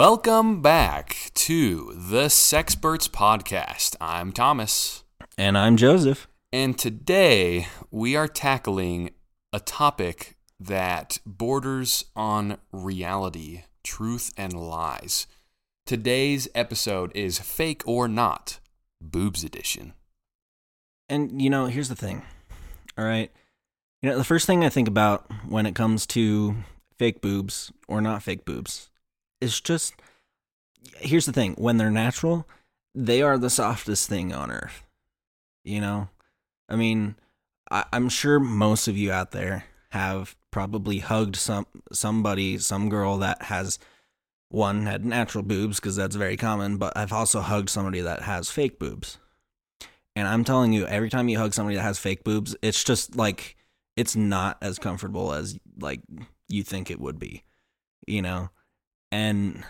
Welcome back to the Sexperts Podcast. I'm Thomas. And I'm Joseph. And today we are tackling a topic that borders on reality, truth, and lies. Today's episode is Fake or Not, Boobs Edition. And, you know, here's the thing. All right. You know, the first thing I think about when it comes to fake boobs or not fake boobs is just here's the thing when they're natural, they are the softest thing on earth. You know? I mean, I, I'm sure most of you out there have probably hugged some somebody, some girl that has one had natural boobs because that's very common, but I've also hugged somebody that has fake boobs. And I'm telling you, every time you hug somebody that has fake boobs, it's just like it's not as comfortable as like you think it would be, you know? And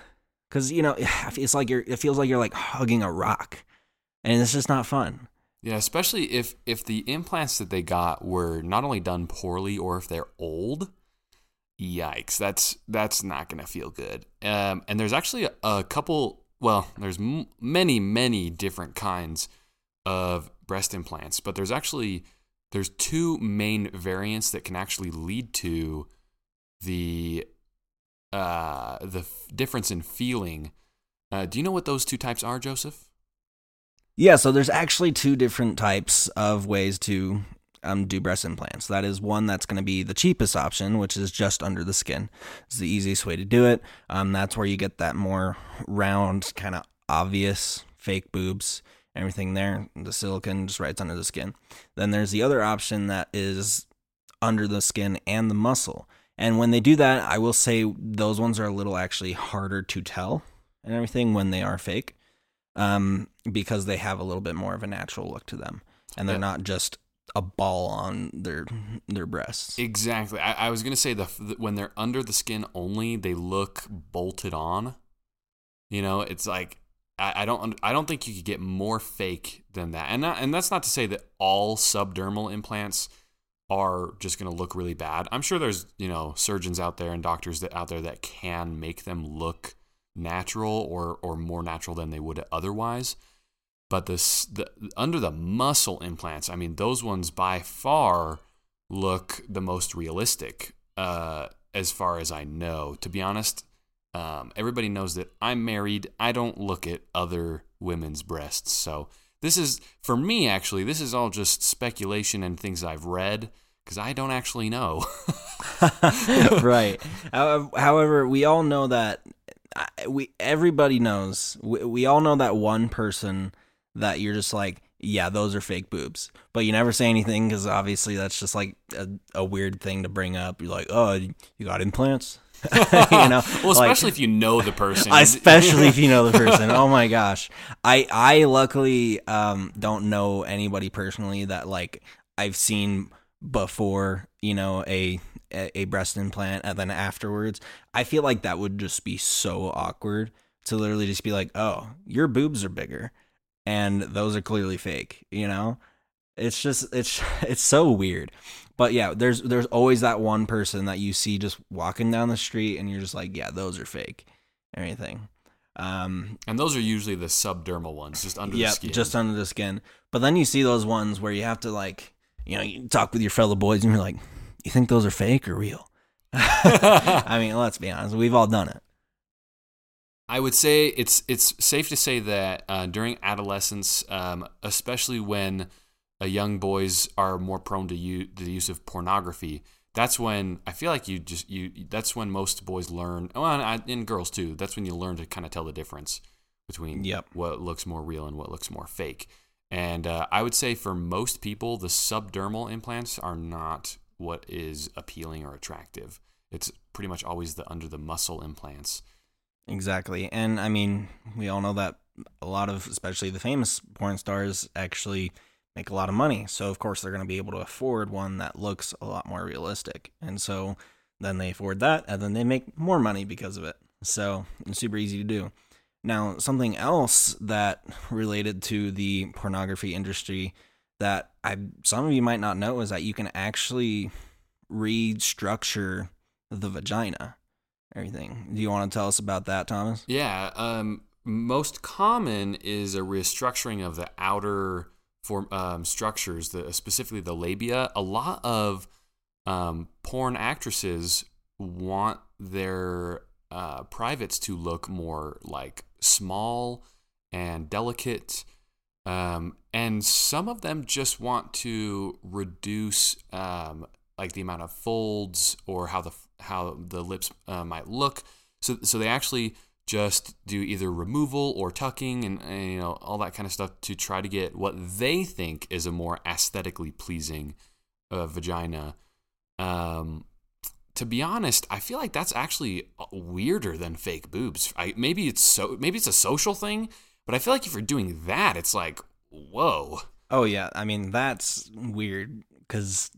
cuz you know, it's like you're it feels like you're like hugging a rock. And it's just not fun. Yeah, especially if if the implants that they got were not only done poorly or if they're old. Yikes, that's that's not to feel good. Um, and there's actually a, a couple. Well, there's m- many many different kinds of breast implants, but there's actually there's two main variants that can actually lead to the uh, the f- difference in feeling. Uh, do you know what those two types are, Joseph? Yeah, so there's actually two different types of ways to um, do breast implants. That is one that's going to be the cheapest option, which is just under the skin. It's the easiest way to do it. Um, that's where you get that more round, kind of obvious fake boobs, everything there. The silicone just right under the skin. Then there's the other option that is under the skin and the muscle. And when they do that, I will say those ones are a little actually harder to tell and everything when they are fake um, because they have a little bit more of a natural look to them, and they're Yeah. not just a ball on their their breasts. Exactly. I, I was gonna say the, the when they're under the skin only, they look bolted on. You know, it's like I, I don't I don't think you could get more fake than that. And not, and that's not to say that all subdermal implants are just gonna look really bad. I'm sure there's you know surgeons out there and doctors that out there that can make them look natural or or more natural than they would otherwise. But this the under the muscle implants, I mean, those ones by far look the most realistic, uh, as far as I know. To be honest, um, everybody knows that I'm married. I don't look at other women's breasts, so this is for me. Actually, this is all just speculation and things I've read because I don't actually know. right. However, we all know that we everybody knows we, we all know that one person that you're just like yeah those are fake boobs but you never say anything because obviously that's just like a, a weird thing to bring up you're like oh you got implants you know well, like- especially if you know the person. especially if you know the person. Oh my gosh, I I luckily um don't know anybody personally that like I've seen before. You know a a breast implant and then afterwards. I feel like that would just be so awkward to literally just be like, oh, your boobs are bigger, and those are clearly fake. You know. It's just it's it's so weird. But yeah, there's there's always that one person that you see just walking down the street and you're just like, yeah, those are fake. Anything. Um and those are usually the subdermal ones, just under yeah, the skin. just under the skin. But then you see those ones where you have to like, you know, you talk with your fellow boys and you're like, you think those are fake or real? I mean, let's be honest, we've all done it. I would say it's it's safe to say that uh, during adolescence, um, especially when young boys are more prone to u- the use of pornography, that's when I feel like you just you. That's when most boys learn. Oh, and, I- and girls too. That's when you learn to kind of tell the difference between Yep. what looks more real and what looks more fake. And uh, I would say for most people, the subdermal implants are not what is appealing or attractive. It's pretty much always the under the muscle implants. Exactly. And I mean, we all know that a lot of, especially the famous porn stars, actually make a lot of money. So, of course, they're going to be able to afford one that looks a lot more realistic. And so then they afford that, and then they make more money because of it. So, it's super easy to do. Now, something else that related to the pornography industry that I some of you might not know is that you can actually restructure the vagina. everything. Do you want to tell us about that, Thomas? Yeah. Um, most common is a restructuring of the outer form um, structures, the specifically the labia. A lot of um, porn actresses want their uh, privates to look more like small and delicate. Um, and some of them just want to reduce um, like the amount of folds or how the how the lips uh, might look. So so they actually just do either removal or tucking and, and, you know all that kind of stuff to try to get what they think is a more aesthetically pleasing uh, vagina. Um, to be honest, I feel like that's actually uh, weirder than fake boobs. I, maybe it's so maybe it's a social thing, but I feel like if you're doing that, it's like whoa. Oh yeah, I mean that's weird because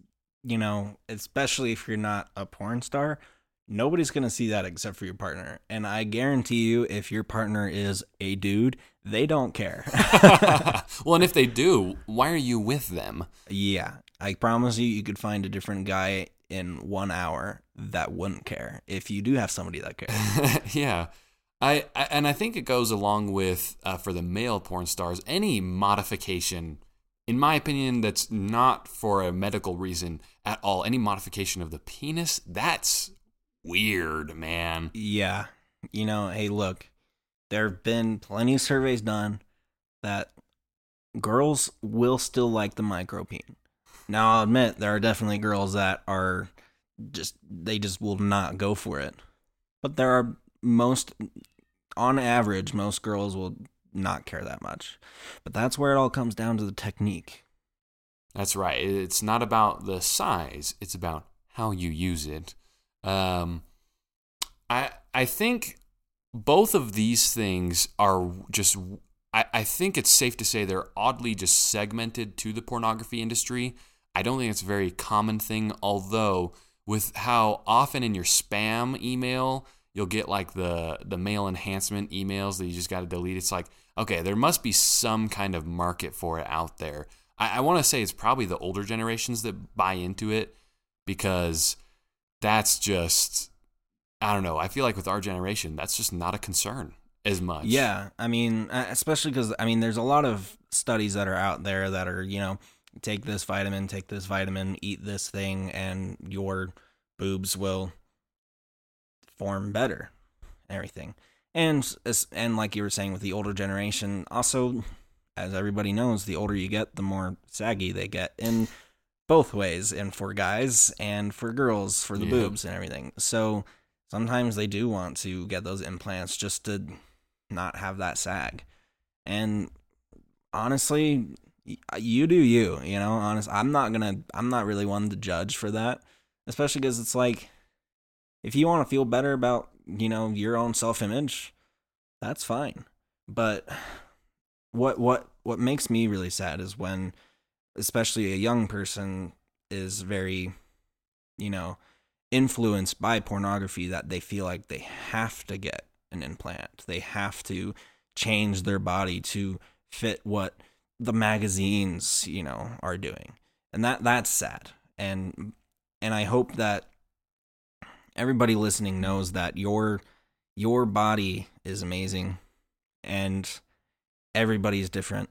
you know, especially if you're not a porn star, nobody's going to see that except for your partner. And I guarantee you, if your partner is a dude, they don't care. well, and if they do, why are you with them? Yeah. I promise you, you could find a different guy in one hour that wouldn't care if you do have somebody that cares. yeah. I, I, and I think it goes along with uh, for the male porn stars any modification in my opinion, that's not for a medical reason at all. Any modification of the penis, that's weird, man. Yeah. You know, hey, look, there have been plenty of surveys done that girls will still like the micropene. Now, I'll admit there are definitely girls that are just, they just will not go for it. But there are most, on average, most girls will not care that much. But that's where it all comes down to the technique. That's right. It's not about the size, it's about how you use it. Um, I I think both of these things are just I, I think it's safe to say they're oddly just segmented to the pornography industry. I don't think it's a very common thing, although with how often in your spam email you'll get like the the male enhancement emails that you just got to delete. It's like okay, there must be some kind of market for it out there. I, I want to say it's probably the older generations that buy into it because that's just, I don't know. I feel like with our generation, that's just not a concern as much. Yeah. I mean, especially because, I mean, there's a lot of studies that are out there that are, you know, take this vitamin, take this vitamin, eat this thing, and your boobs will form better. Everything and and like you were saying with the older generation, also as everybody knows, the older you get, the more saggy they get in both ways, and for guys and for girls, for the yeah. boobs and everything. So sometimes they do want to get those implants just to not have that sag. And honestly, uh, you do you, you know, honest. I'm not going to I'm not really one to judge for that, especially cuz it's like if you want to feel better about you know your own self image, that's fine. But what what what makes me really sad is when especially a young person is very you know influenced by pornography that they feel like they have to get an implant. They have to change their body to fit what the magazines, you know, are doing. And that that's sad. And and I hope that everybody listening knows that your your body is amazing and everybody's different.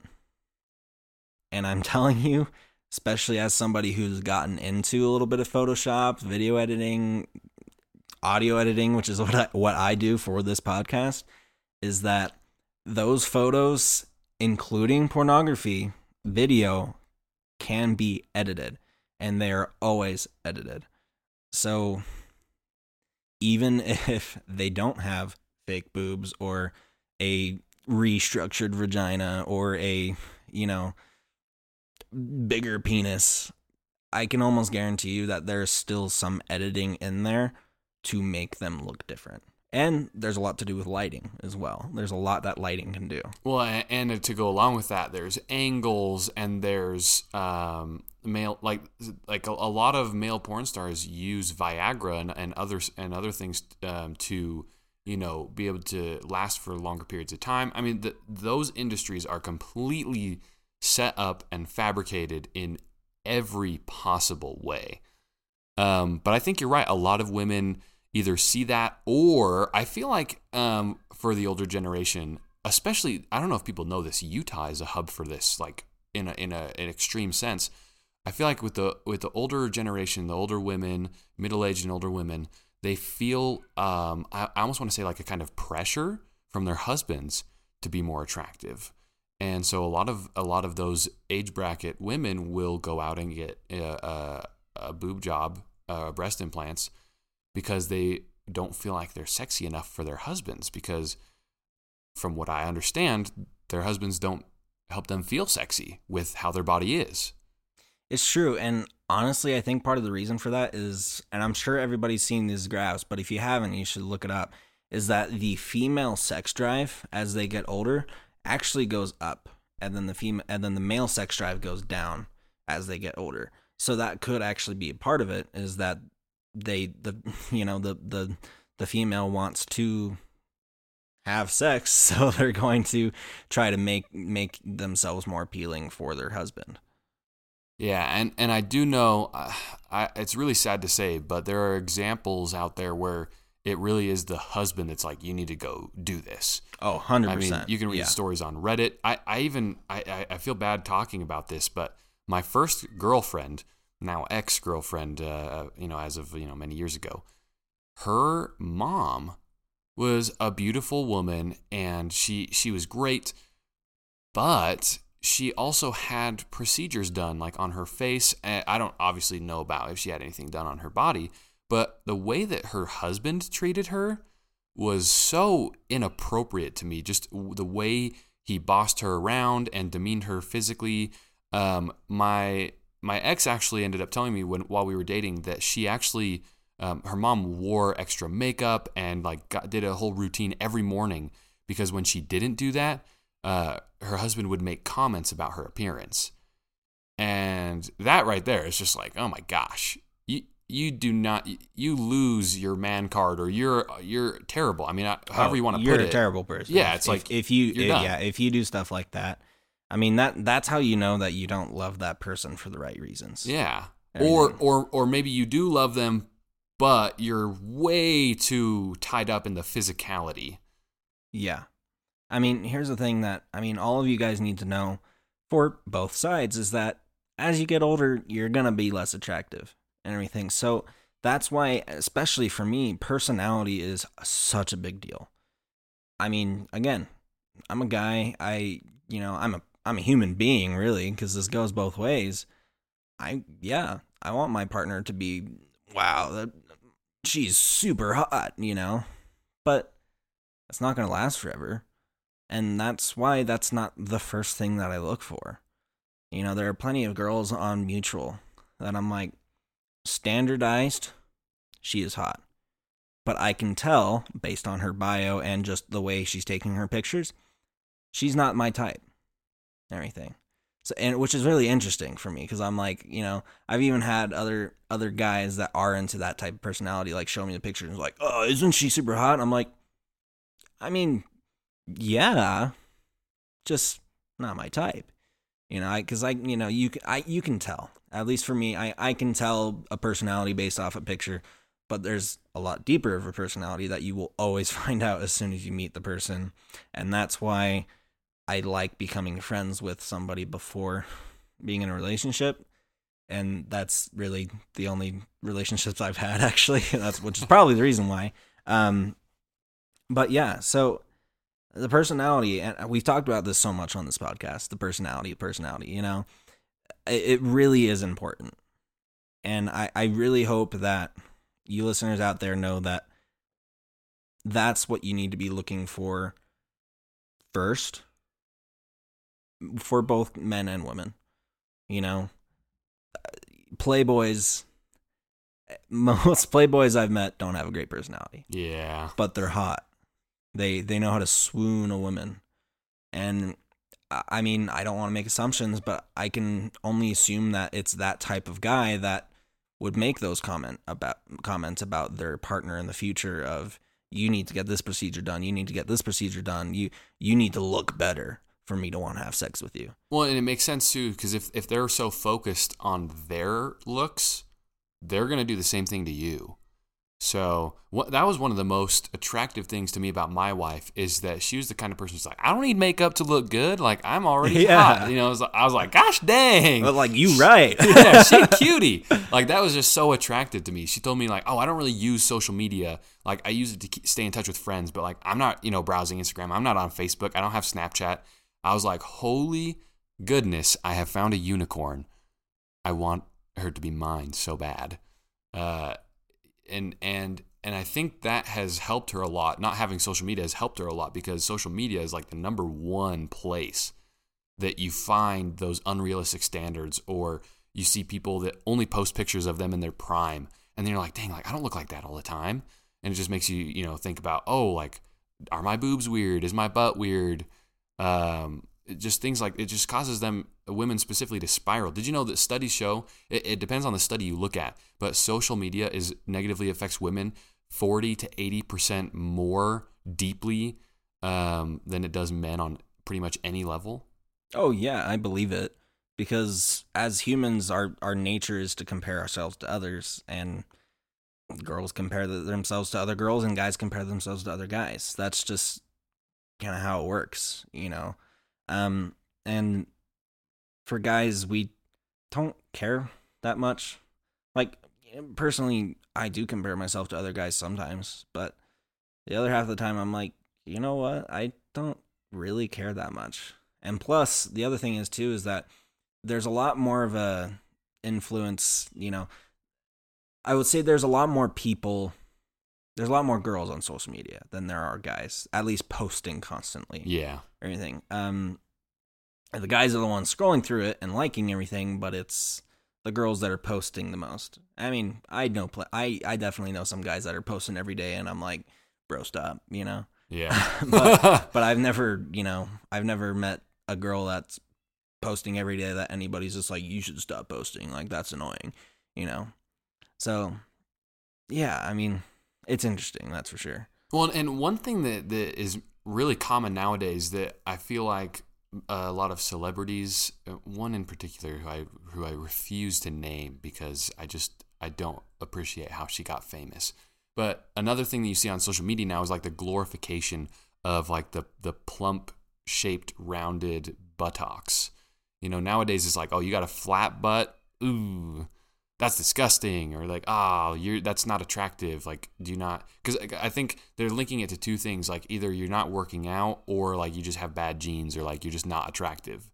And I'm telling you, especially as somebody who's gotten into a little bit of Photoshop, video editing, audio editing, which is what I, what I do for this podcast, is that those photos, including pornography, video, can be edited, and they are always edited. So even if they don't have fake boobs or a restructured vagina or a, you know, bigger penis, I can almost guarantee you that there's still some editing in there to make them look different. And there's a lot to do with lighting as well. There's a lot that lighting can do. Well, and to go along with that, there's angles and there's um, male like like a, lot of male porn stars use Viagra and, and other and other things um, to you know be able to last for longer periods of time. I mean, the, those industries are completely set up and fabricated in every possible way. Um, but I think you're right. A lot of women either see that or I feel like um, for the older generation, especially I don't know if people know this, Utah is a hub for this, like in a in a an extreme sense. I feel like with the with the older generation, the older women, middle aged and older women, they feel um, I, I almost want to say like a kind of pressure from their husbands to be more attractive. And so a lot of a lot of those age bracket women will go out and get a, a, a boob job, uh, breast implants, because they don't feel like they're sexy enough for their husbands. Because from what I understand, their husbands don't help them feel sexy with how their body is. It's true. And honestly, I think part of the reason for that is, and I'm sure everybody's seen these graphs, but if you haven't, you should look it up, is that the female sex drive as they get older actually goes up. And then the female and then the male sex drive goes down as they get older. So that could actually be a part of it, is that they the you know, the the the female wants to have sex, so they're going to try to make make themselves more appealing for their husband. Yeah, and and I do know, uh, I, it's really sad to say, but there are examples out there where it really is the husband that's like, you need to go do this. Oh, 100%. I mean, you can read yeah. stories on Reddit. I, I even I, I- feel bad talking about this, but my first girlfriend, now ex girlfriend, uh, you know, as of you know many years ago, her mom was a beautiful woman, and she she was great, but she also had procedures done like on her face. I don't obviously know about if she had anything done on her body, but the way that her husband treated her was so inappropriate to me. Just the way he bossed her around and demeaned her physically. Um, my my ex actually ended up telling me when while we were dating that she actually um, her mom wore extra makeup and like got, did a whole routine every morning because when she didn't do that, uh, her husband would make comments about her appearance. And that right there is just like, oh my gosh, you do not you lose your man card or you're you're terrible. I mean, I- however Oh, you want to put it, you're a terrible person. Yeah, it's if- like, if you if- eh, yeah if you do stuff like that. I mean that that's how you know that you don't love that person for the right reasons. Yeah. Or or or maybe you do love them, but you're way too tied up in the physicality. Yeah. I mean, here's the thing that I mean all of you guys need to know for both sides is that as you get older, you're going to be less attractive and everything. So that's why especially for me, personality is such a big deal. I mean, again, I'm a guy, I, you know, I'm a I'm a human being really because this goes both ways. I yeah, I want my partner to be wow, that she's super hot, you know. But it's not going to last forever. And that's why that's not the first thing that I look for. You know, there are plenty of girls on Mutual that I'm like, standardized, she is hot. But I can tell, based on her bio and just the way she's taking her pictures, she's not my type. Everything. So, and which is really interesting for me because I'm like, you know, I've even had other other guys that are into that type of personality like show me the pictures and like, oh, isn't she super hot? I'm like, I mean, yeah, just not my type. You know, I because I, you know, you I you can tell. At least for me, I I can tell a personality based off a picture, but there's a lot deeper of a personality that you will always find out as soon as you meet the person, and that's why I like becoming friends with somebody before being in a relationship. And that's really the only relationships I've had actually. That's which is probably the reason why. Um, but yeah, so the personality, and we've talked about this so much on this podcast. The personality, personality. You know, it, really is important, and I I really hope that you listeners out there know that that's what you need to be looking for first for both men and women. You know, playboys. Most playboys I've met don't have a great personality Yeah. but they're hot. They they know how to swoon a woman, and I mean I don't want to make assumptions, but I can only assume that it's that type of guy that would make those comment about comments about their partner in the future of you need to get this procedure done, you need to get this procedure done, you you need to look better for me to want to have sex with you. Well, and it makes sense too because if if they're so focused on their looks, they're gonna do the same thing to you. So what, that was one of the most attractive things to me about my wife is that she was the kind of person who's like, I don't need makeup to look good. Like I'm already Yeah. hot. You know, I was, like, I was like, gosh dang. But like you right. yeah, she cutie. Like that was just so attractive to me. She told me like, oh, I don't really use social media. Like I use it to keep, stay in touch with friends, but like I'm not, you know, browsing Instagram. I'm not on Facebook. I don't have Snapchat. I was like, holy goodness, I have found a unicorn. I want her to be mine so bad. Uh, and and and I think that has helped her a lot. Not having social media has helped her a lot because social media is like the number one place that you find those unrealistic standards or you see people that only post pictures of them in their prime and then you're like, dang, like I don't look like that all the time. And it just makes you, you know, think about, oh, like, are my boobs weird? Is my butt weird? Um, it just things like it just causes them women specifically to spiral. Did you know that studies show it, it depends on the study you look at, but social media is negatively affects women 40 to 80 percent more deeply um, than it does men on pretty much any level. Oh yeah, I believe it. Because as humans, our our nature is to compare ourselves to others, and girls compare th- themselves to other girls, and guys compare themselves to other guys. That's just kind of how it works, you know. Um, and for guys, we don't care that much. Like personally, I do compare myself to other guys sometimes, but the other half of the time, I'm like, you know what? I don't really care that much. And plus, the other thing is too is that there's a lot more of a influence, you know. I would say there's a lot more people there's a lot more girls on social media than there are guys, at least posting constantly Yeah. or anything. Um the guys are the ones scrolling through it and liking everything, but it's the girls that are posting the most. I mean, I know pl- I I definitely know some guys that are posting every day and I'm like, bro, stop, you know. Yeah. but but I've never, you know, I've never met a girl that's posting every day that anybody's just like, you should stop posting. Like that's annoying, you know. So, yeah, I mean, it's interesting, that's for sure. Well, and one thing that, that is really common nowadays that I feel like a lot of celebrities, uh, one in particular who I who I refuse to name because I just I don't appreciate how she got famous. But another thing that you see on social media now is like the glorification of like the the plump shaped rounded buttocks. You know, nowadays it's like, oh, you got a flat butt. Ooh, that's disgusting or like oh you're that's not attractive like do you not because i think they're linking it to two things like either you're not working out or like you just have bad genes or like you're just not attractive.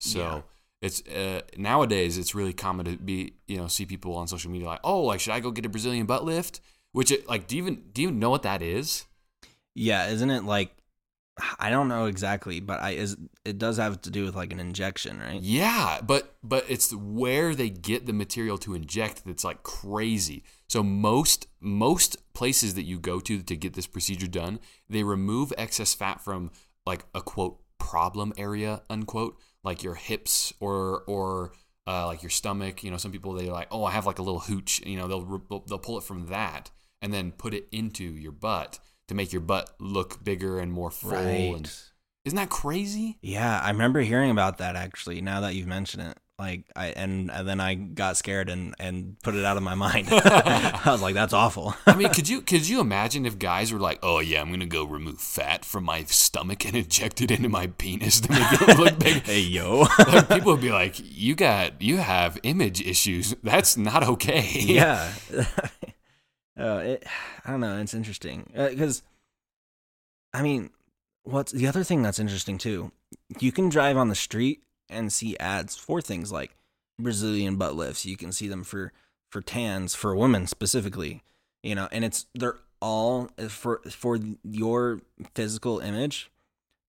So Yeah. it's uh, nowadays it's really common to be you know see people on social media like oh like should i go get a brazilian butt lift? Which it, like do you even do you even know what that is? Yeah, isn't it like I don't know exactly, but I is it does have to do with like an injection, right? Yeah, but but it's where they get the material to inject that's like crazy. So most most places that you go to to get this procedure done, they remove excess fat from like a quote problem area unquote, like your hips or or uh, like your stomach. You know, some people they like, oh, I have like a little hooch. You know, they'll they'll pull it from that and then put it into your butt to make your butt look bigger and more full. And isn't that crazy? Yeah, I remember hearing about that actually. Now that you've mentioned it, like I and, and then I got scared and and put it out of my mind. I was like, that's awful. I mean, could you could you imagine if guys were like, "Oh yeah, I'm gonna go remove fat from my stomach and inject it into my penis to make it look big"? hey yo. Like, people would be like, "You got you have image issues. That's not okay." yeah. Uh, it, I don't know. It's interesting because, I mean, what's the other thing that's interesting too? You can drive on the street and see ads for things like Brazilian butt lifts. You can see them for for tans for women specifically. You know, and it's they're all for for your physical image.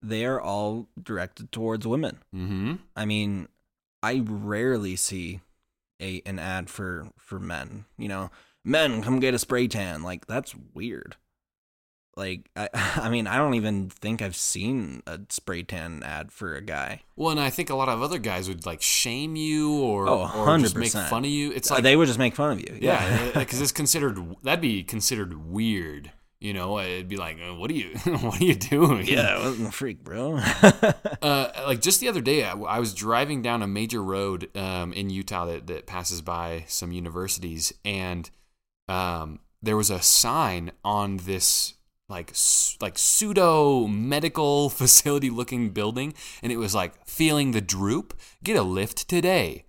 They are all directed towards women. Mm-hmm. I mean, I rarely see a an ad for for men. You know, men come get a spray tan. Like that's weird. Like I I mean, I don't even think I've seen a spray tan ad for a guy. Well, and I think a lot of other guys would like shame you or Oh, or just make fun of you. It's Uh, like they would just make fun of you. yeah, because it's considered that'd be considered weird. You know, it'd be like, uh, what are you, what are you doing? yeah, I wasn't a freak, bro. Uh, like just the other day, I, I was driving down a major road um, in Utah that, that passes by some universities, and um, there was a sign on this like like pseudo medical facility looking building and it was like feeling the droop get a lift today.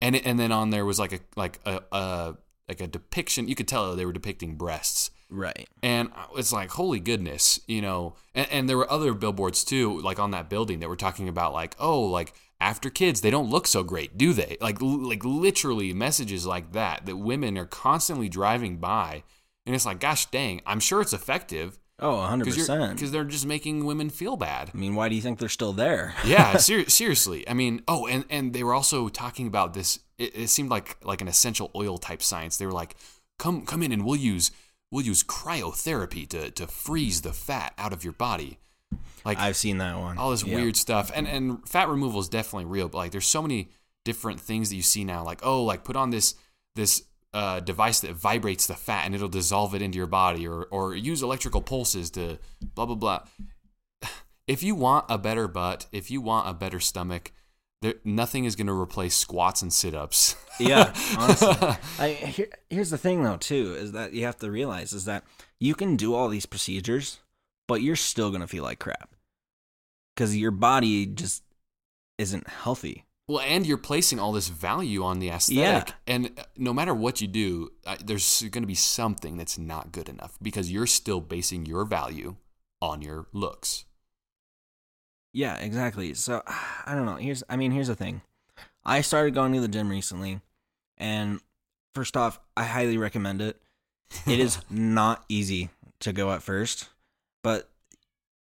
And it, and then on there was like a like a, a like a depiction you could tell they were depicting breasts. Right. and it's like holy goodness you know? And, and there were other billboards too like on that building that were talking about like oh like after kids they don't look so great do they? Like l- like literally messages like that that women are constantly driving by and it's like gosh dang i'm sure it's effective. Oh, 100%. because they're just making women feel bad. I mean, why do you think they're still there? yeah ser- seriously. I mean oh and and they were also talking about this it, it seemed like like an essential oil type science. They were like come come in and we'll use we'll use cryotherapy to to freeze the fat out of your body like I've seen that one. all this Yeah. weird stuff and and fat removal is definitely real but like there's so many different things that you see now like oh like put on this this uh, device that vibrates the fat and it'll dissolve it into your body or or use electrical pulses to blah blah blah if you want a better butt if you want a better stomach there, nothing is going to replace squats and sit-ups Yeah, honestly. I, here, here's the thing, though, too, is that you have to realize is that you can do all these procedures, but you're still gonna feel like crap because your body just isn't healthy. Well, and you're placing all this value on the aesthetic. yeah. And uh, no matter what you do, uh, there's going to be something that's not good enough because you're still basing your value on your looks. Yeah, exactly. So I don't know. Here's, I mean, here's the thing. I started going to the gym recently, and first off, I highly recommend it. It is not easy to go at first, but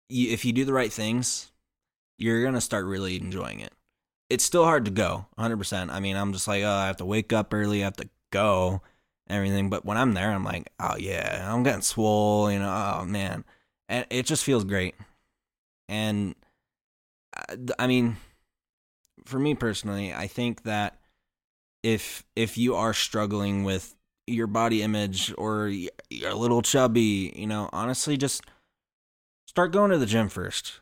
you, if you do the right things, you're gonna start really enjoying it. It's still hard to go, 100%. I mean, I'm just like, oh, I have to wake up early, I have to go, everything. But when I'm there, I'm like, oh yeah, I'm getting swole, you know, oh man, and it just feels great. And uh, I mean, for me personally, I think that if if you are struggling with your body image or you're a little chubby, you know, honestly, just start going to the gym first.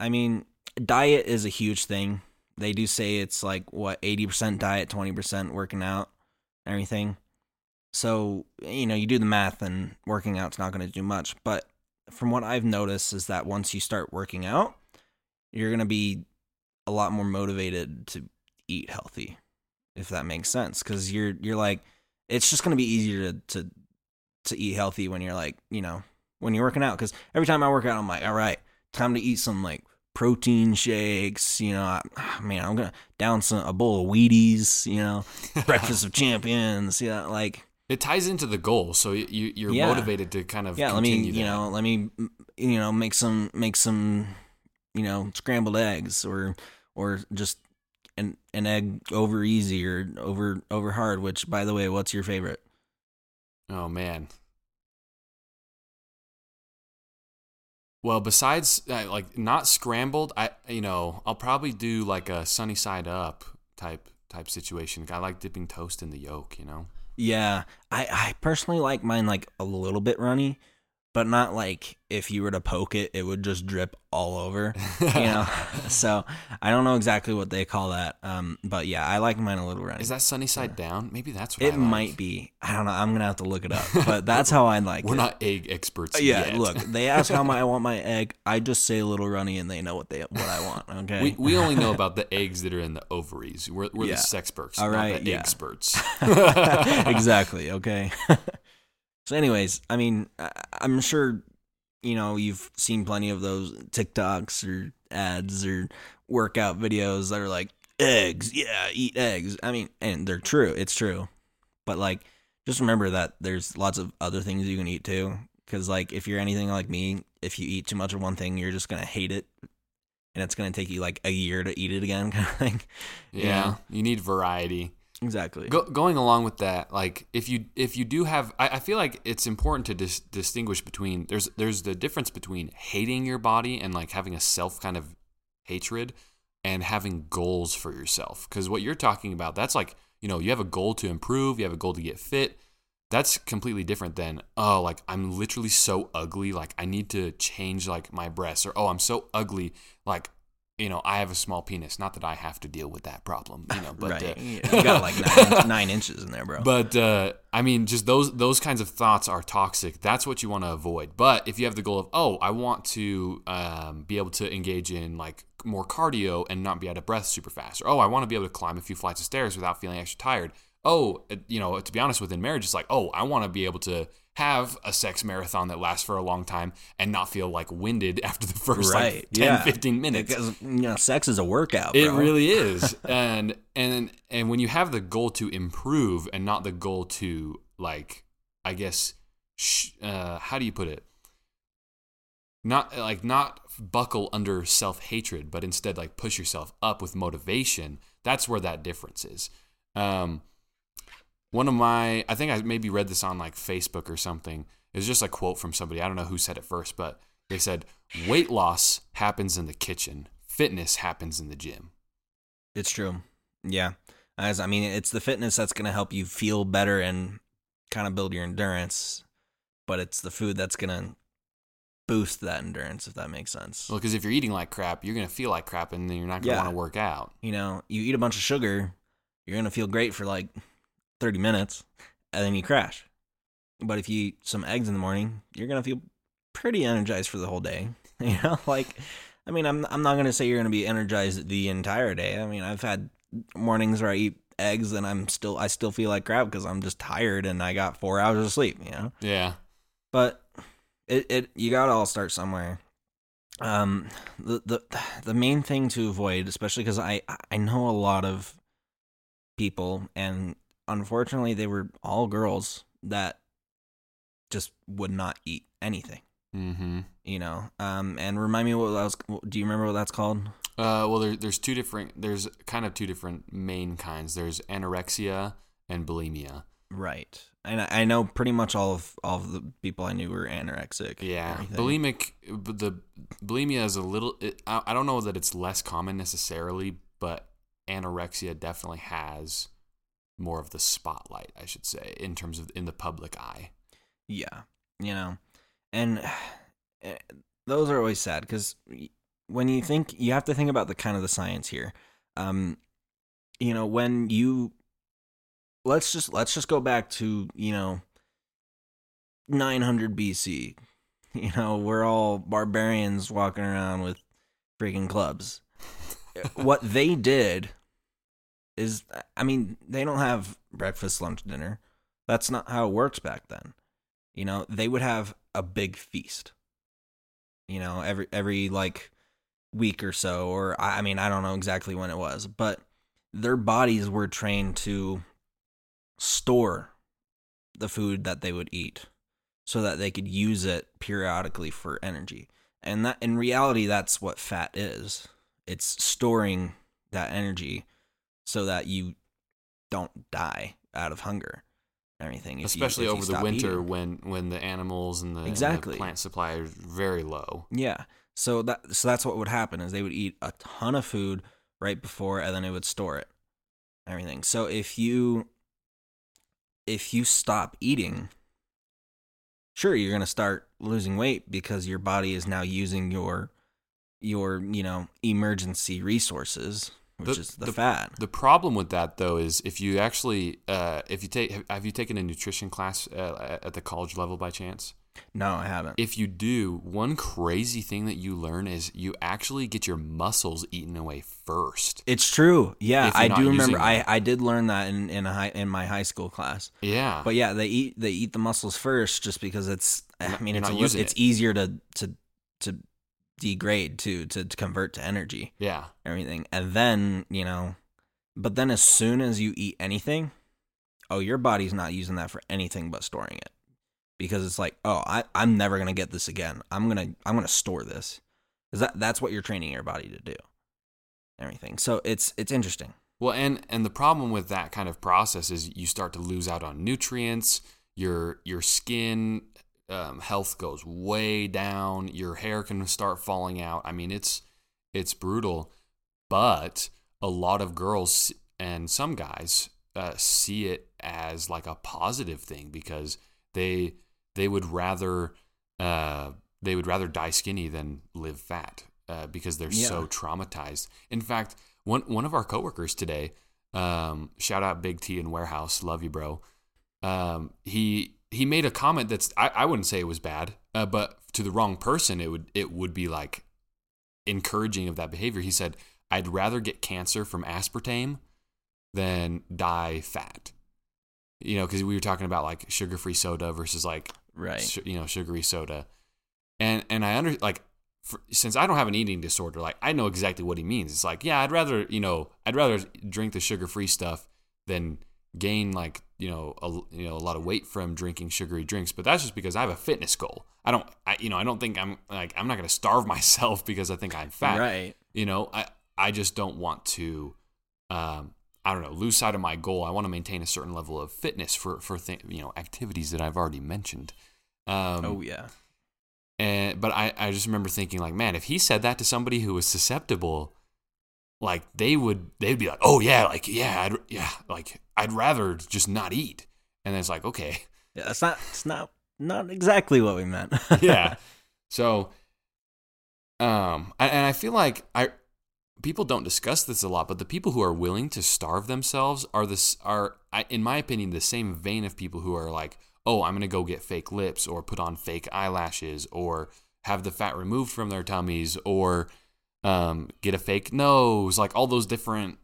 I mean, diet is a huge thing. They do say it's like what eighty percent diet, twenty percent working out, everything. So you know, you do the math, and working out's not going to do much. But from what I've noticed is that once you start working out, you're going to be a lot more motivated to eat healthy if that makes sense cuz you're you're like it's just going to be easier to, to to eat healthy when you're like, you know, when you're working out cuz every time I work out I'm like, all right, time to eat some like protein shakes, you know, I, ah, man, I'm going to down some a bowl of Wheaties, you know, breakfast of champions, yeah, like It ties into the goal, so you, you you're Yeah. motivated to kind of yeah let me continue you know let me you know make some make some you know scrambled eggs or or just an an egg over easy or over over hard which by the way what's your favorite Oh man. Well, besides uh, like not scrambled, I you know I'll probably do like a sunny side up type type situation. I like dipping toast in the yolk. You know. yeah i i personally like mine like a little bit runny but not like if you were to poke it it would just drip all over you know so i don't know exactly what they call that um but yeah i like mine a little runny Is that sunny side down? Maybe that's what it like. might be i don't know i'm gonna have to look it up but that's how i like We're it not egg experts. Yeah, yet. look, they ask how my, I want my egg. I just say a little runny, and they know what they what I want. Okay. we we only know about the eggs that are in the ovaries. We're we're Yeah. the sexperts, All not the yeah. experts. exactly. Okay. So, anyways, I mean, I, I'm sure you know you've seen plenty of those TikToks or ads or workout videos that are like eggs. Yeah, eat eggs. I mean, and they're true. It's true, but like, just remember that there's lots of other things you can eat too. Because like, if you're anything like me, if you eat too much of one thing, you're just gonna hate it. And it's gonna take you like a year to eat it again, kind of thing. yeah, Yeah. you need variety. Exactly. Go, going along with that, like if you if you do have, I, I feel like it's important to dis- distinguish between there's there's the difference between hating your body and like having a self kind of hatred and having goals for yourself. Because what you're talking about, that's like you know you have a goal to improve, you have a goal to get fit. That's completely different than oh like I'm literally so ugly, like I need to change like my breasts or oh I'm so ugly, like you know, I have a small penis. Not that I have to deal with that problem, you know, but right. uh, you got like nine, nine inches in there, bro. but uh, I mean, just those those kinds of thoughts are toxic. That's what you want to avoid. But if you have the goal of, oh, I want to um, be able to engage in like more cardio and not be out of breath super fast, or oh, I want to be able to climb a few flights of stairs without feeling extra tired. Oh, uh, you know, to be honest, within marriage, it's like, oh, I want to be able to have a sex marathon that lasts for a long time and not feel like winded after the first Right, like 10, yeah. 15 minutes. because you know, sex is a workout. It really is. and and and when you have the goal to improve and not the goal to like I guess sh- uh how do you put it? Not like not buckle under self-hatred, but instead like push yourself up with motivation. That's where that difference is. Um one of my I think I maybe read this on like Facebook or something. It was just a quote from somebody. I don't know who said it first, but they said weight loss happens in the kitchen. Fitness happens in the gym. It's true. Yeah. As I mean, it's the fitness that's going to help you feel better and kind of build your endurance, but it's the food that's going to boost that endurance if that makes sense. Well, because if you're eating like crap, you're gonna feel like crap, and then you're not gonna Yeah. want to work out. You know, you eat a bunch of sugar, you're going to feel great for like 30 minutes and then you crash. But if you eat some eggs in the morning, you're going to feel pretty energized for the whole day. You know, like I mean, I'm I'm not going to say you're going to be energized the entire day. I mean, I've had mornings where I eat eggs and I'm still I still feel like crap because I'm just tired and I got 4 hours of sleep, you know. Yeah, But it it you got to all start somewhere. Um the the the main thing to avoid, especially cuz I I know a lot of people and unfortunately they were all girls that just would not eat anything, mm-hmm. you know. Um and remind me what that was do you remember what that's called? Uh, well, there, there's two different. There's kind of two different main kinds. There's anorexia and bulimia. Right. And I, I know pretty much all of all of the people I knew were anorexic. Yeah, bulimic. The bulimia is a little. It, I, I don't know that it's less common necessarily, but anorexia definitely has more of the spotlight. I should say in terms of in the public eye. Yeah, you know, and eh, those are always sad because when you think you have to think about the kind of the science here. Um, you know, when you let's just let's just go back to you know 900 BC. You know, we're all barbarians walking around with freaking clubs. what they did is, I mean, they don't have breakfast, lunch, dinner. That's not how it works back then. You know, they would have a big feast. You know, every every like week or so, or I I mean, I don't know exactly when it was, but their bodies were trained to store the food that they would eat so that they could use it periodically for energy. And that in reality that's what fat is. It's storing that energy so that you don't die out of hunger or anything. especially you over the winter eating. when when the animals and the, and the plant supply are very low. Yeah. So that so that's what would happen is they would eat a ton of food right before and then it would store it. Everything. So if you if you stop eating, sure you're going to start losing weight because your body is now using your your, you know, emergency resources, which The- is the, the- fat. The problem with that though is if you actually uh, if you take have you taken a nutrition class uh, at the college level by chance? No, I haven't. If you do, one crazy thing that you learn is you actually get your muscles eaten away first. It's true. Yeah, I do remember. I, them. I did learn that in in a high in my high school class. Yeah. But yeah, they eat they eat the muscles first just because it's I mean it's a not li- using it's it. easier to to to degrade to, to to convert to energy yeah. everything. And then you know but then as soon as you eat anything oh your body's not using that for anything but storing it. Because it's like oh I I'm never gonna get this again. I'm gonna I'm gonna store this. Because that that's what you're training your body to do. Everything. So it's it's interesting. Well, and and the problem with that kind of process is you start to lose out on nutrients. Your your skin um, health goes way down. Your hair can start falling out. I mean, it's it's brutal. But a lot of girls and some guys uh, see it as like a positive thing because they they would rather uh, they would rather die skinny than live fat. uh, because they're Yeah. so traumatized. In fact, one one of our coworkers today, um, shout out Big T in warehouse, love you, bro. Um, he he made a comment that's I, I wouldn't say it was bad, uh, but to the wrong person, it would it would be like encouraging of that behavior. He said, "I'd rather get cancer from aspartame than die fat." You know, because we were talking about like sugar-free soda versus like Right. su- you know sugary soda and and i under like for, since i don't have an eating disorder like i know exactly what he means it's like yeah i'd rather you know i'd rather drink the sugar free stuff than gain like you know a, you know a lot of weight from drinking sugary drinks but that's just because i have a fitness goal i don't I, you know i don't think i'm like i'm not going to starve myself because i think i'm fat Right. you know i i just don't want to um i don't know lose sight of my goal i want to maintain a certain level of fitness for for th- you know activities that i've already mentioned um oh yeah. and but I, I just remember thinking like, man, if he said that to somebody who was susceptible, like they would they'd be like, oh yeah, like yeah, I'd, yeah, like I'd rather just not eat. And then it's like, okay, Yeah, that's not. It's not. Not exactly what we meant. yeah. So, um, and and I feel like I people don't discuss this a lot, but the people who are willing to starve themselves are this are, in my opinion, the same vein of people who are like, oh, I'm gonna go get fake lips or put on fake eyelashes or have the fat removed from their tummies or um, get a fake nose, like all those different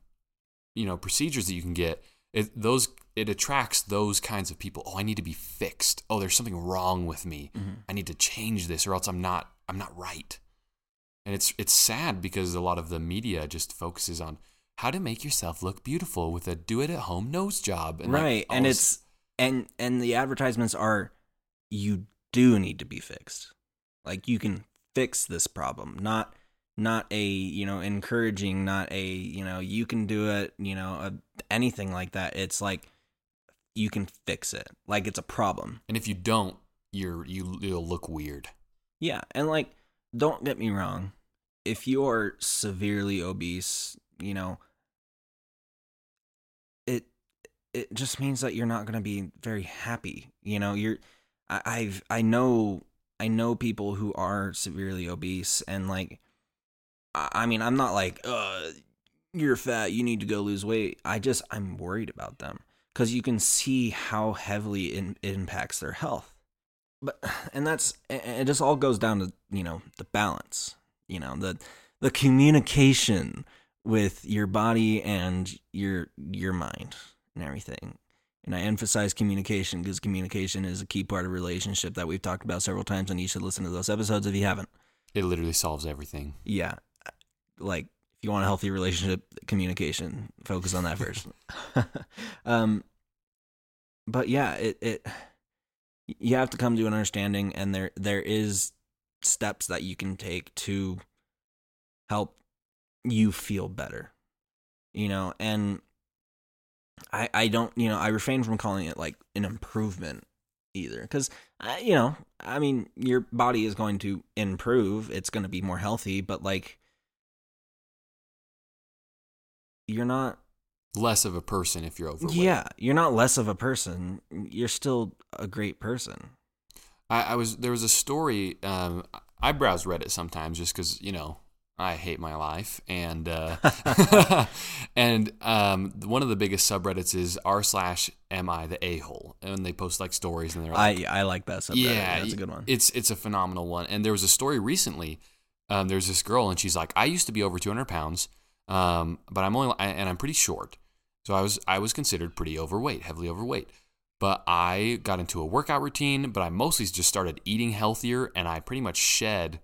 you know procedures that you can get. It, those it attracts those kinds of people. Oh, I need to be fixed. Oh, there's something wrong with me. Mhm. I need to change this, or else I'm not I'm not right. And it's it's sad because a lot of the media just focuses on how to make yourself look beautiful with a do it at home nose job. like, right. all and it's and and the advertisements are you do need to be fixed. Like you can fix this problem, not not a you know encouraging, not a you know you can do it, you know a, anything like that. It's like you can fix it. Like it's a problem. and if you don't, you're you you'll look weird. Yeah, and like, don't get me wrong. If you're severely obese, you know, it it just means that you're not going to be very happy. You know, you're I, I've I know I know people who are severely obese, and like, I, mean, I'm not like, uh, you're fat, you need to go lose weight. I just I'm worried about them because you can see how heavily it, it impacts their health but and that's it just all goes down to you know the balance you know the the communication with your body and your your mind and everything and i emphasize communication because communication is a key part of relationship that we've talked about several times and you should listen to those episodes if you haven't It literally solves everything. yeah like if you want a healthy relationship communication focus on that first. Um but yeah it it you have to come to an understanding and there there is steps that you can take to help you feel better you know? And i i don't you know i refrain from calling it like an improvement either because you know i mean your body is going to improve. It's going to be more healthy but like you're not Less of a person if you're overweight. yeah you're not less of a person you're still a great person I, I was there was a story. Um, I browse Reddit sometimes just because you know I hate my life, and uh, and um, one of the biggest subreddits is r slash am I the a hole, and they post like stories and they're like, i i like that subreddit. yeah, that's a good one It's it's a phenomenal one, and there was a story recently. Um, there's this girl, and she's like, I used to be over 200 pounds, um, but I'm only and I'm pretty short, so I was I was considered pretty overweight, heavily overweight. But I got into a workout routine, but I mostly just started eating healthier, and I pretty much shed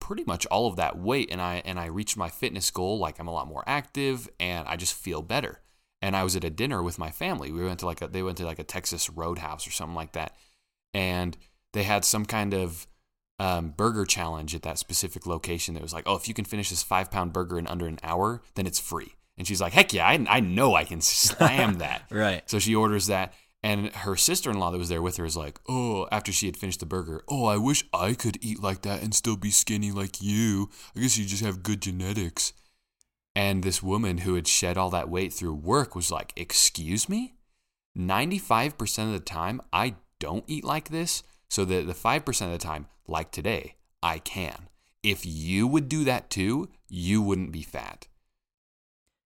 pretty much all of that weight, and I and I reached my fitness goal. Like I'm a lot more active, and I just feel better. And I was at a dinner with my family. We went to like a they went to like a Texas Roadhouse or something like that, and they had some kind of um, burger challenge at that specific location that was like, oh, if you can finish this five pound burger in under an hour, then it's free. And she's like, heck yeah, I, I know I can slam that. right So she orders that. And her sister in law that was there with her is like, oh, after she had finished the burger, oh, I wish I could eat like that and still be skinny like you. I guess you just have good genetics. And this woman who had shed all that weight through work was like, excuse me? 95% of the time, I don't eat like this. So the, the 5% of the time, like today, I can. if you would do that too, you wouldn't be fat.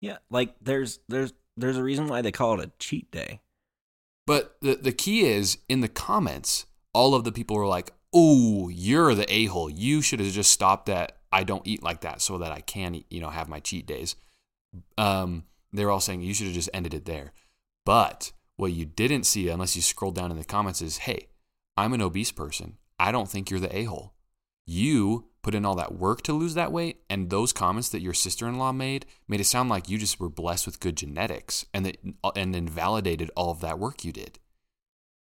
Yeah, like there's there's there's a reason why they call it a cheat day. But the the key is in the comments, all of the people were like, "Oh, you're the a hole. You should have just stopped that. I don't eat like that, so that I can, you know, have my cheat days." Um, they're all saying you should have just ended it there. But what you didn't see, unless you scroll down in the comments, is, "Hey, I'm an obese person. I don't think you're the a hole. You put in all that work to lose that weight, and those comments that your sister-in-law made made it sound like you just were blessed with good genetics, and that and invalidated all of that work you did."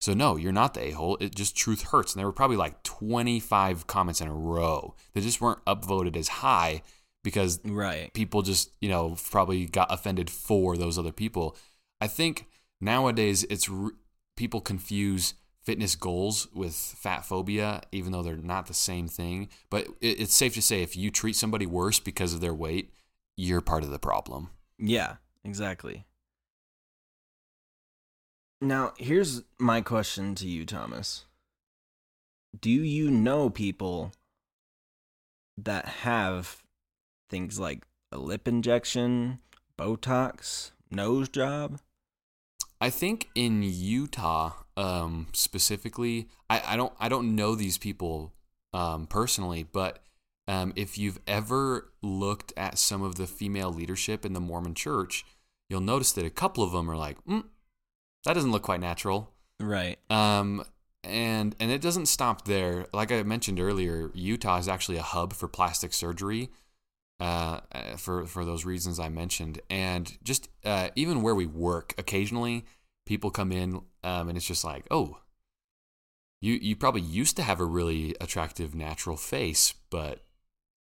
So no, you're not the a-hole. It just truth hurts. And there were probably like 25 comments in a row that just weren't upvoted as high because Right. people just, you know, probably got offended for those other people. I think nowadays it's r- people confuse fitness goals with fat phobia even though they're not the same thing. But it, it's safe to say if you treat somebody worse because of their weight, you're part of the problem. Yeah, exactly. Now, here's my question to you, Thomas. Do you know people that have things like a lip injection, Botox, nose job? I think in Utah, um, specifically, I, I don't I don't know these people um, personally, but um, if you've ever looked at some of the female leadership in the Mormon Church, you'll notice that a couple of them are like, mm, that doesn't look quite natural. Right. Um, and and it doesn't stop there. Like I mentioned earlier, Utah is actually a hub for plastic surgery. Uh, for for those reasons I mentioned, and just uh, even where we work, occasionally people come in, um, and it's just like, oh, you you probably used to have a really attractive natural face, but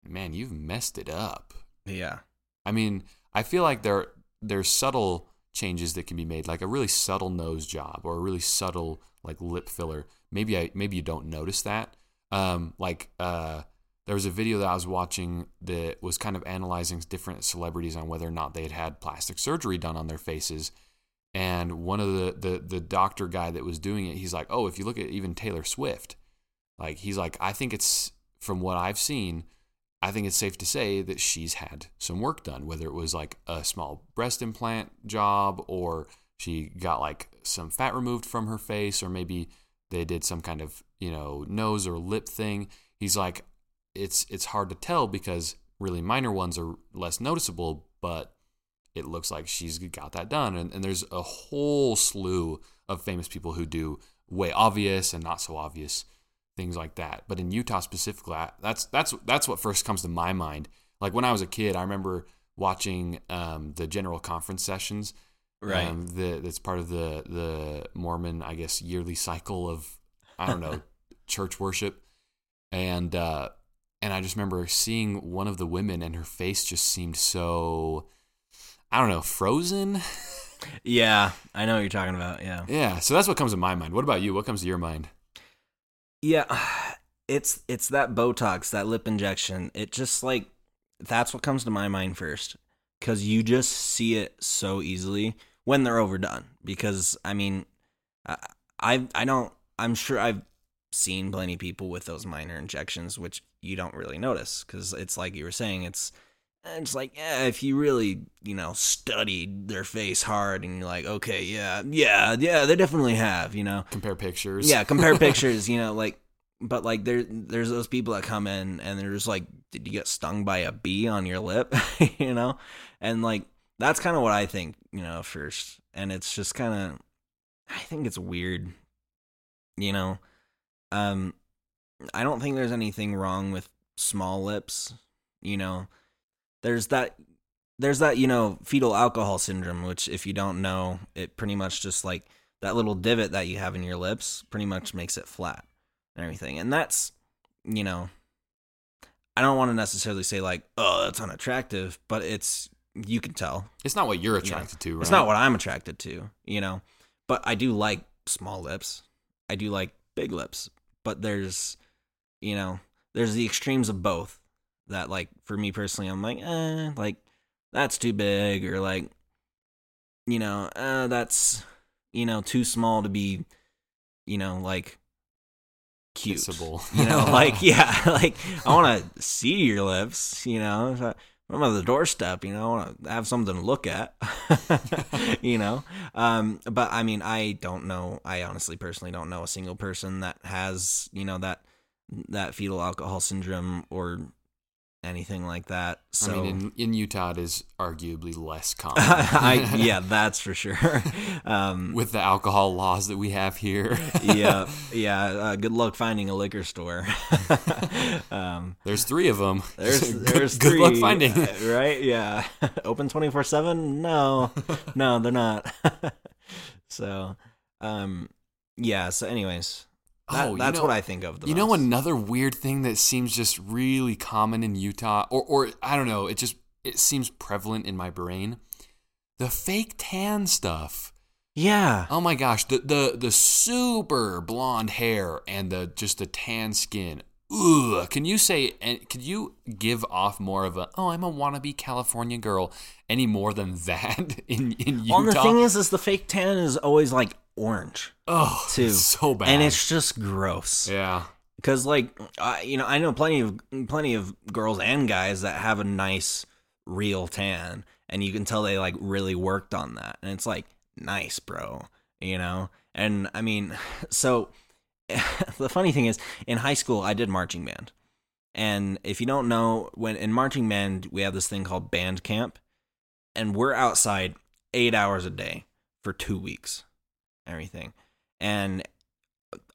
man, you've messed it up. Yeah. I mean, I feel like there there's subtle changes that can be made, like a really subtle nose job or a really subtle like lip filler. Maybe I maybe you don't notice that. Um, like uh, there was a video that I was watching that was kind of analyzing different celebrities on whether or not they had had plastic surgery done on their faces. And one of the the the doctor guy that was doing it, he's like, "Oh, if you look at even Taylor Swift, like he's like, I think it's from what I've seen." I think it's safe to say that she's had some work done, whether it was like a small breast implant job or she got like some fat removed from her face, or maybe they did some kind of, you know, nose or lip thing. He's like, it's it's hard to tell because really minor ones are less noticeable, but it looks like she's got that done. And, and there's a whole slew of famous people who do way obvious and not so obvious things like that. But in Utah specifically, that's that's that's what first comes to my mind. Like when I was a kid, I remember watching um, the general conference sessions. Right. Um, the, that's part of the the Mormon, I guess, yearly cycle of I don't know church worship, and uh, and I just remember seeing one of the women, and her face just seemed so I don't know frozen. Yeah, I know what you're talking about. Yeah. yeah, so that's what comes to my mind. What about you? What comes to your mind? Yeah, it's it's that Botox, that lip injection. It just like that's what comes to my mind first cuz you just see it so easily when they're overdone because I mean I I, I don't I'm sure I've seen plenty of people with those minor injections which you don't really notice cuz it's like you were saying it's it's like yeah, if you really you know studied their face hard and you're like okay yeah yeah yeah they definitely have you know Compare pictures. yeah, compare pictures, you know, like but like there there's those people that come in and they're just like, Did you get stung by a bee on your lip? you know? And like that's kind of what I think, you know, first. And it's just kinda I think it's weird. You know? Um I don't think there's anything wrong with small lips, you know. There's that there's that, you know, fetal alcohol syndrome, which if you don't know, it pretty much just like that little divot that you have in your lips pretty much makes it flat and everything. And that's, you know, I don't want to necessarily say like, oh, that's unattractive, but it's you can tell. It's not what you're attracted to, right? It's not what I'm attracted to, you know. But I do like small lips. I do like big lips. But there's, you know, there's the extremes of both. That like for me personally, I'm like, eh, like that's too big, or like, you know, uh, that's you know too small to be, you know, like cute. Kissable. You know, like yeah, like I want to see your lips. You know, I, I'm at the doorstep. You know, I want to have something to look at. you know, um, but I mean, I don't know. I honestly, personally, don't know a single person that has you know that that fetal alcohol syndrome or anything like that. So. I mean, in, in Utah, it is arguably less common. I, yeah, that's for sure. Um, With the alcohol laws that we have here. yeah, yeah. Uh, good luck finding a liquor store. um, There's three of them. there's good, there's good luck finding. uh, right? Yeah, open twenty four seven. No, no, they're not. so, um, yeah. So, anyways, that, oh, that's know, what I think of. The you know another weird thing that seems just really common in Utah, or or I don't know, it just it seems prevalent in my brain. The fake tan stuff. Yeah. Oh my gosh, the the the super blonde hair and the just the tan skin. Ugh. Can you say and could you give off more of a oh I'm a wannabe California girl any more than that in in Utah? Well, the thing is, is the fake tan is always like orange oh, too, so bad. and it's just gross. yeah. because like I, you know i know plenty of plenty of girls and guys that have a nice real tan and you can tell they like really worked on that and it's like nice bro you know and i mean so the funny thing is in high school i did marching band and if you don't know when in marching band we have this thing called band camp and we're outside eight hours a day for two weeks everything. And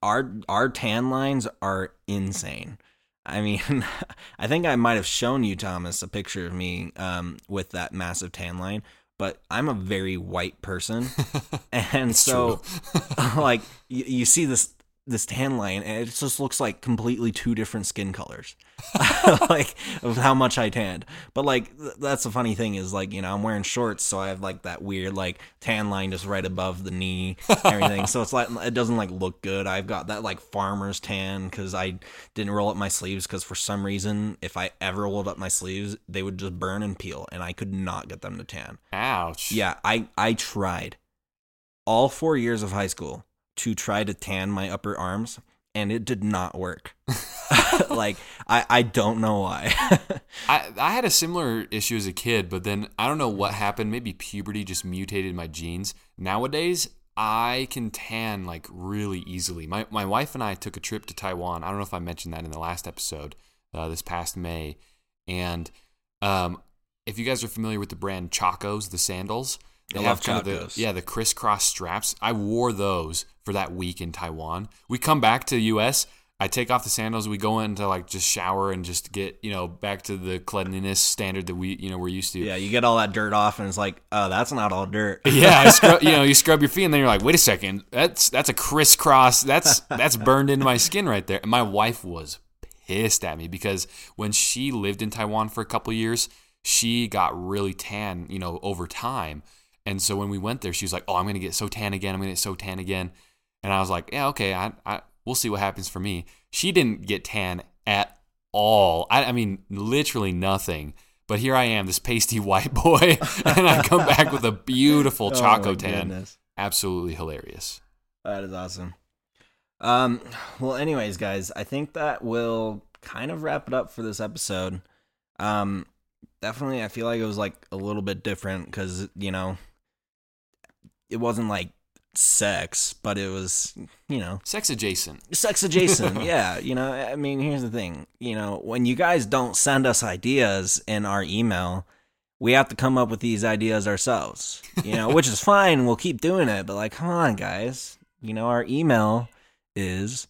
our our tan lines are insane. I mean, I think I might have shown you Thomas a picture of me um, with that massive tan line, but I'm a very white person, and so like you, you see this this tan line, and it just looks like completely two different skin colors, like of how much I tanned. But like th- that's the funny thing is like you know I'm wearing shorts, so I have like that weird like tan line just right above the knee, and everything. so it's like it doesn't like look good. I've got that like farmer's tan because I didn't roll up my sleeves because for some reason if I ever rolled up my sleeves they would just burn and peel, and I could not get them to tan. Ouch. Yeah, I I tried all four years of high school to try to tan my upper arms, and it did not work. like I I don't know why. I, I had a similar issue as a kid, but then I don't know what happened. Maybe puberty just mutated my genes. Nowadays, I can tan like really easily. My, my wife and I took a trip to Taiwan. I don't know if I mentioned that in the last episode, uh, this past May. And um, if you guys are familiar with the brand Chacos, the sandals, I have kind of the yeah the crisscross straps. I wore those for that week in Taiwan. We come back to the U.S. I take off the sandals. We go in to like just shower and just get you know back to the cleanliness standard that we you know we're used to. yeah, you get all that dirt off, and it's like, oh, that's not all dirt. Yeah, scrub, you know, you scrub your feet, and then you're like, wait a second, that's that's a crisscross, that's that's burned into my skin right there. And my wife was pissed at me because when she lived in Taiwan for a couple years, she got really tan, you know, over time. And so when we went there, she was like, "Oh, I'm gonna get so tan again. I'm gonna get so tan again." And I was like, "Yeah, okay. I, I we'll see what happens for me." She didn't get tan at all. I, I mean, literally nothing. But here I am, this pasty white boy, and I come back with a beautiful Oh, Chaco tan. goodness. Absolutely hilarious. That is awesome. Um, well, anyways, guys, I think that will kind of wrap it up for this episode. Um, definitely, I feel like it was like a little bit different because you know, it wasn't like sex, but it was you know Sex adjacent. sex adjacent. yeah, you know, I mean, here's the thing. You know, when you guys don't send us ideas in our email, we have to come up with these ideas ourselves. You know, which is fine. We'll keep doing it, but like, come on, guys. You know, our email is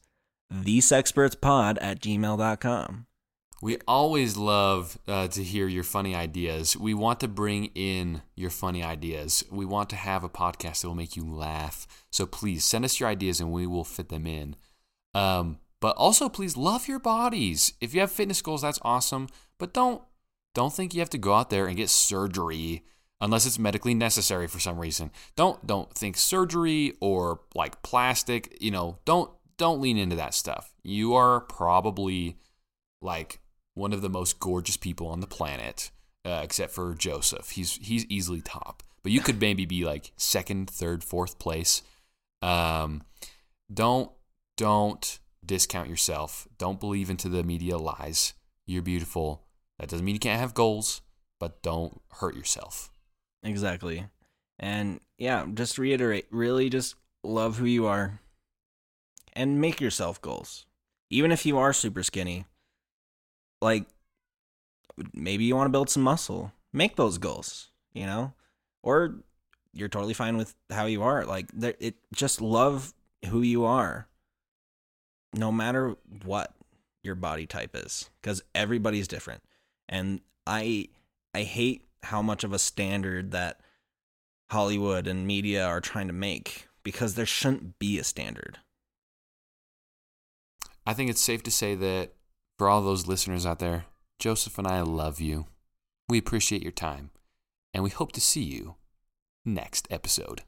thesexpertspod at gmail.com. We always love uh, to hear your funny ideas. We want to bring in your funny ideas. We want to have a podcast that will make you laugh. So please send us your ideas and we will fit them in. Um, but also, please love your bodies. If you have fitness goals, that's awesome. But don't don't think you have to go out there and get surgery unless it's medically necessary for some reason. Don't don't think surgery or like plastic. You know, don't don't lean into that stuff. You are probably like one of the most gorgeous people on the planet, uh, except for Joseph. He's he's easily top, but you could maybe be like second, third, fourth place. Um, don't don't discount yourself. Don't believe into the media lies. You're beautiful. That doesn't mean you can't have goals, but don't hurt yourself. Exactly. And yeah, just reiterate, really just love who you are and make yourself goals. Even if you are super skinny, like maybe you want to build some muscle, make those goals, you know? Or you're totally fine with how you are. Like it just love who you are. No matter what your body type is cuz everybody's different. And I I hate how much of a standard that Hollywood and media are trying to make because there shouldn't be a standard. I think it's safe to say that for all those listeners out there, Joseph and I love you. We appreciate your time, and we hope to see you next episode.